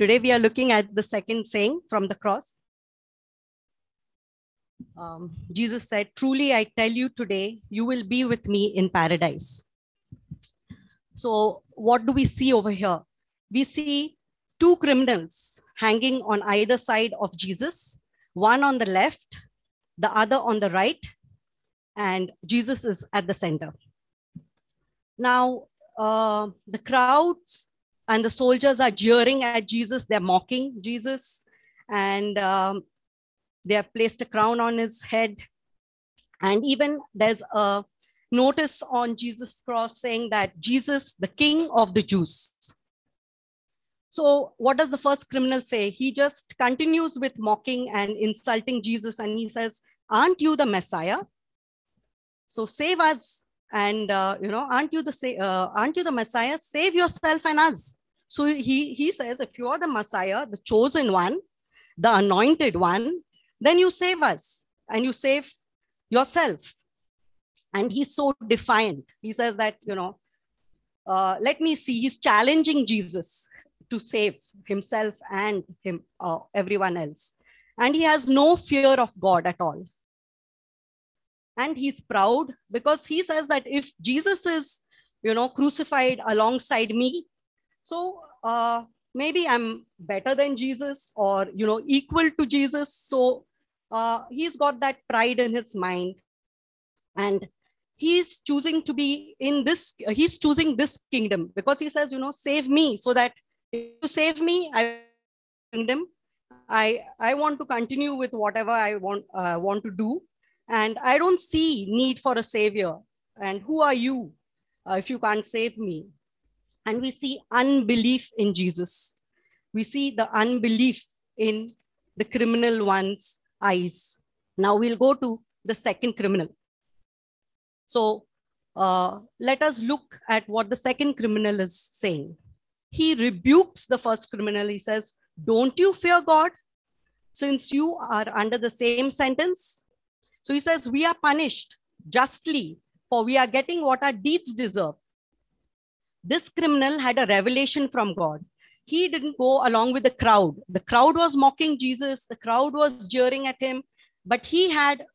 Today we are looking at the second saying from the cross. Um, Jesus said, Truly I tell you today, you will be with me in paradise. So, what do we see over here? We see two criminals hanging on either side of Jesus, one on the left, the other on the right, and Jesus is at the center. Now, uh, the crowds and the soldiers are jeering at Jesus, they're mocking Jesus, and um, they have placed a crown on his head. And even there's a notice on Jesus' cross saying that Jesus, the King of the Jews. So, what does the first criminal say? He just continues with mocking and insulting Jesus, and he says, Aren't you the Messiah? So, save us. And uh, you know, aren't you the uh, aren't you the Messiah? Save yourself and us. So he he says, if you are the Messiah, the chosen one, the anointed one, then you save us and you save yourself. And he's so defiant. He says that, you know, uh, let me see, he's challenging Jesus to save himself and him, uh, everyone else. And he has no fear of God at all. And he's proud because he says that if Jesus is, you know, crucified alongside me, so uh, maybe I'm better than Jesus or, you know, equal to Jesus. So uh, he's got that pride in his mind. And he's choosing to be in this he's choosing this kingdom because he says you know save me so that if you save me i kingdom i i want to continue with whatever i want uh, want to do. And i don't see need for a savior. And who are you uh, if you can't save me and we see unbelief in jesus we see the unbelief in the criminal ones eyes. Now we'll go to the second criminal. So uh, let us look at what the second criminal is saying. He rebukes the first criminal. He says, Don't you fear God since you are under the same sentence? So he says, We are punished justly, for we are getting what our deeds deserve. This criminal had a revelation from God he didn't go along with the crowd. The crowd was mocking Jesus, the crowd was jeering at him, but he had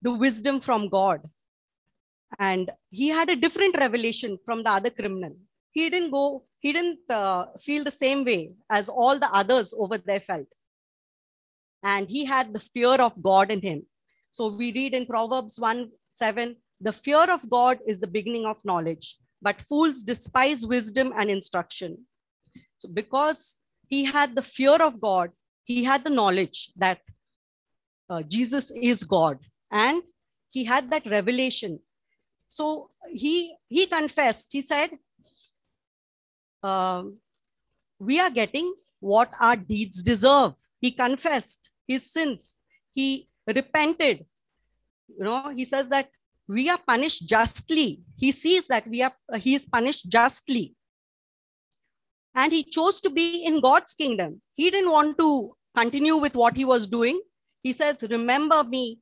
the wisdom from God. And he had a different revelation from the other criminal. He didn't go, he didn't uh, feel the same way as all the others over there felt. And he had the fear of God in him. So we read in Proverbs 1 7 the fear of God is the beginning of knowledge, but fools despise wisdom and instruction. So because he had the fear of God, he had the knowledge that uh, Jesus is God, and he had that revelation. So he he confessed. He said, um, "We are getting what our deeds deserve." He confessed his sins. He repented. You know, he says that we are punished justly. He sees that we are he is punished justly and he chose to be in God's kingdom. He didn't want to continue with what he was doing. He says, Remember me,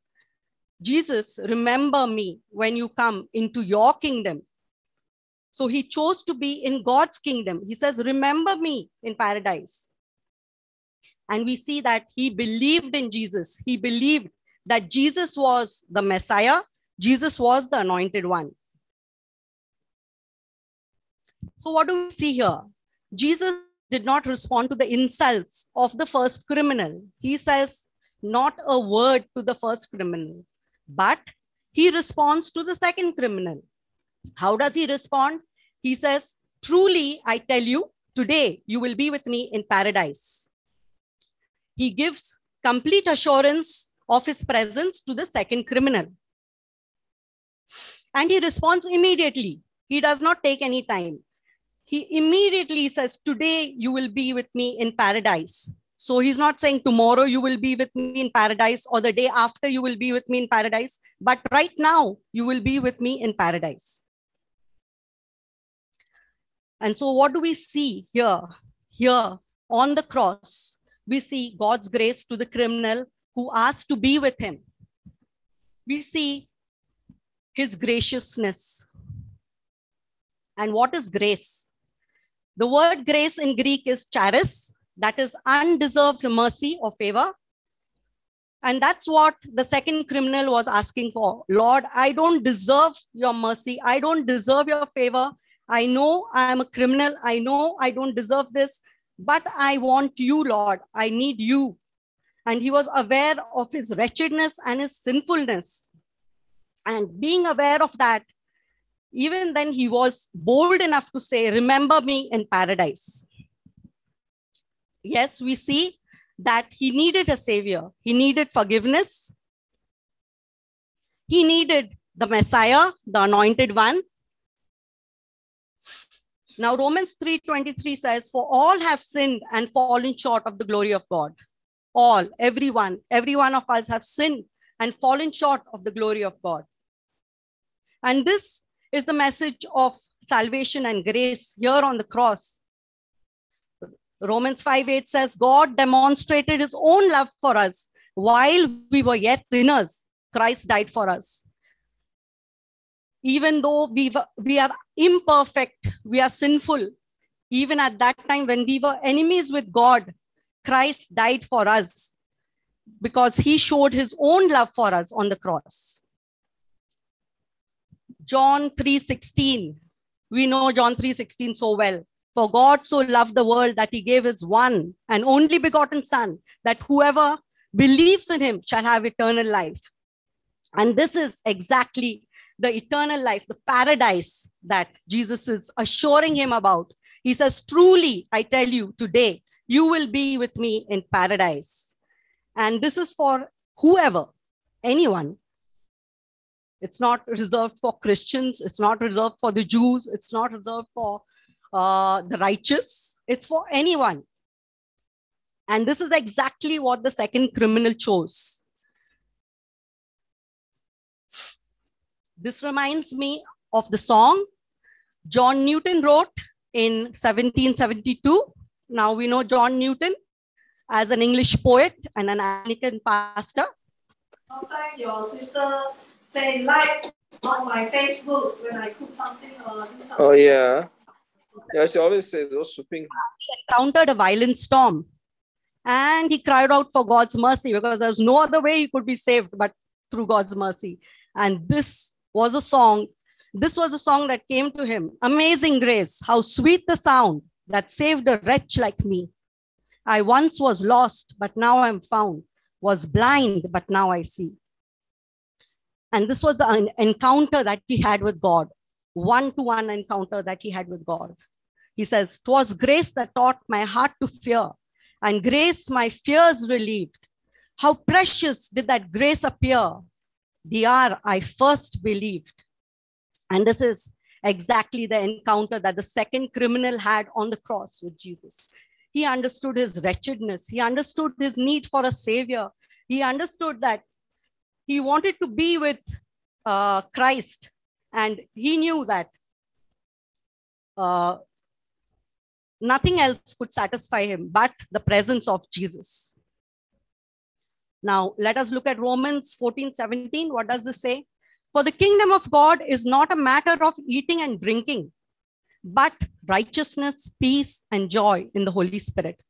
Jesus, remember me when you come into your kingdom. So he chose to be in God's kingdom. He says, Remember me in paradise. And we see that he believed in Jesus. He believed that Jesus was the Messiah, Jesus was the anointed one. So, what do we see here? Jesus did not respond to the insults of the first criminal. He says not a word to the first criminal, but he responds to the second criminal. How does he respond? He says, Truly, I tell you, today you will be with me in paradise. He gives complete assurance of his presence to the second criminal. And he responds immediately. He does not take any time he immediately says, Today you will be with me in paradise. So he's not saying tomorrow you will be with me in paradise or the day after you will be with me in paradise, but right now you will be with me in paradise. And so, what do we see here? Here on the cross, we see God's grace to the criminal who asked to be with him. We see his graciousness. And what is grace? The word grace in Greek is charis, that is undeserved mercy or favor. And that's what the second criminal was asking for. Lord, I don't deserve your mercy. I don't deserve your favor. I know I am a criminal. I know I don't deserve this, but I want you, Lord. I need you. And he was aware of his wretchedness and his sinfulness. And being aware of that, even then he was bold enough to say, Remember me in paradise. Yes, we see that he needed a savior, he needed forgiveness, he needed the Messiah, the anointed one. Now Romans 3:23 says, For all have sinned and fallen short of the glory of God. All, everyone, every one of us have sinned and fallen short of the glory of God. And this is the message of salvation and grace here on the cross. Romans 5 8 says, God demonstrated his own love for us while we were yet sinners. Christ died for us. Even though we, were, we are imperfect, we are sinful. Even at that time, when we were enemies with God, Christ died for us because he showed his own love for us on the cross. John 3:16. We know John 3:16 so well. For God so loved the world that he gave his one and only begotten Son, that whoever believes in him shall have eternal life. And this is exactly the eternal life, the paradise that Jesus is assuring him about. He says, Truly, I tell you today, you will be with me in paradise. And this is for whoever, anyone it's not reserved for Christians. It's not reserved for the Jews. It's not reserved for uh, the righteous. It's for anyone. And this is exactly what the second criminal chose. This reminds me of the song John Newton wrote in 1772. Now we know John Newton as an English poet and an Anglican pastor. Sometimes your sister say like on my Facebook when I cook something or do something. Oh yeah. Yeah, she always says those swooping. He encountered a violent storm and he cried out for God's mercy because there's no other way he could be saved but through God's mercy. And this was a song. This was a song that came to him. Amazing grace, how sweet the sound that saved a wretch like me. I once was lost, but now I'm found, was blind, but now I see. And this was an encounter that he had with God, one to one encounter that he had with God. He says, Twas grace that taught my heart to fear, and grace my fears relieved. How precious did that grace appear the hour I first believed. And this is exactly the encounter that the second criminal had on the cross with Jesus. He understood his wretchedness, he understood his need for a savior, he understood that he wanted to be with uh, Christ, and he knew that uh, nothing else could satisfy him but the presence of Jesus. Now, let us look at Romans 14 17. What does this say? For the kingdom of God is not a matter of eating and drinking, but righteousness, peace, and joy in the Holy Spirit.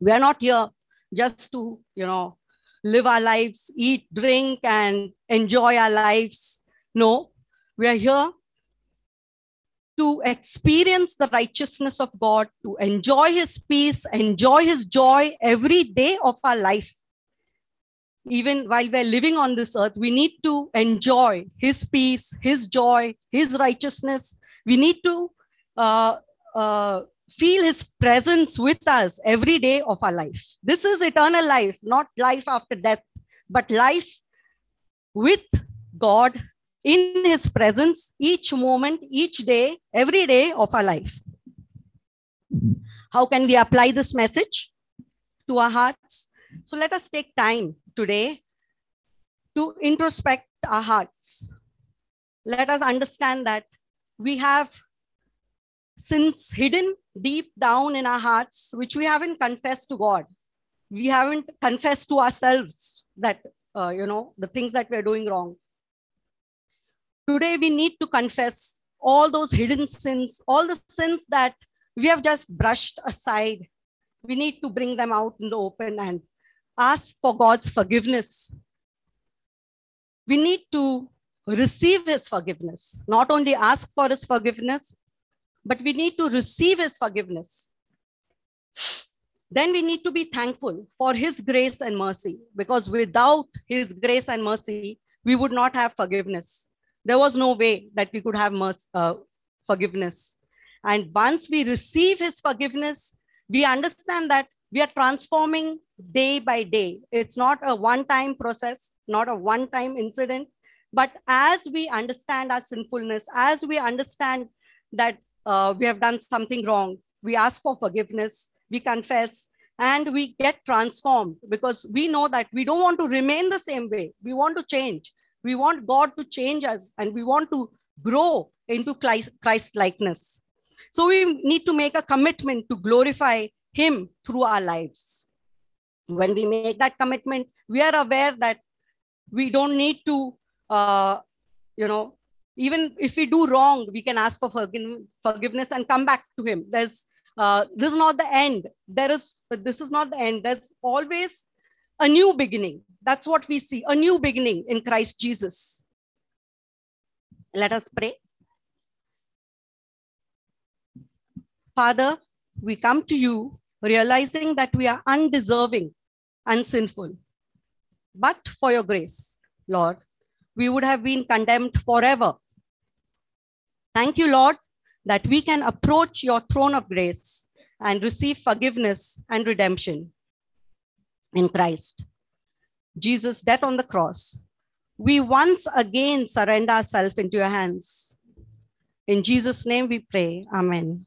We are not here just to, you know, live our lives, eat, drink, and enjoy our lives. No, we are here to experience the righteousness of God, to enjoy His peace, enjoy His joy every day of our life. Even while we're living on this earth, we need to enjoy His peace, His joy, His righteousness. We need to uh, uh, feel his presence with us every day of our life. This is eternal life, not life after death, but life with God in his presence each moment, each day, every day of our life. How can we apply this message to our hearts? So let us take time today to introspect our hearts. Let us understand that we have sins hidden deep down in our hearts, which we haven't confessed to God. We haven't confessed to ourselves that, uh, you know, the things that we're doing wrong. Today, we need to confess all those hidden sins, all the sins that we have just brushed aside. we need to bring them out in the open and ask for God's forgiveness. We need to receive his forgiveness, not only ask for his forgiveness, but we need to receive his forgiveness. Then we need to be thankful for his grace and mercy, because without his grace and mercy, we would not have forgiveness. There was no way that we could have mercy, uh, forgiveness. And once we receive his forgiveness, we understand that we are transforming day by day. It's not a one time process, not a one time incident. But as we understand our sinfulness, as we understand that uh, we have done something wrong, we ask for forgiveness, we confess, and we get transformed because we know that we don't want to remain the same way. We want to change. We want God to change us and we want to grow into Christ likeness. So we need to make a commitment to glorify Him through our lives. When we make that commitment, we are aware that we don't need to, uh, you know, even if we do wrong, we can ask for forgiveness and come back to Him. There's uh, this is not the end. There is this is not the end. There's always a new beginning. That's what we see, a new beginning in Christ Jesus. Let us pray. Father, we come to you realizing that we are undeserving and sinful. But for your grace, Lord, we would have been condemned forever. Thank you, Lord, that we can approach your throne of grace and receive forgiveness and redemption in Christ. Jesus' death on the cross, we once again surrender ourselves into your hands. In Jesus' name we pray. Amen.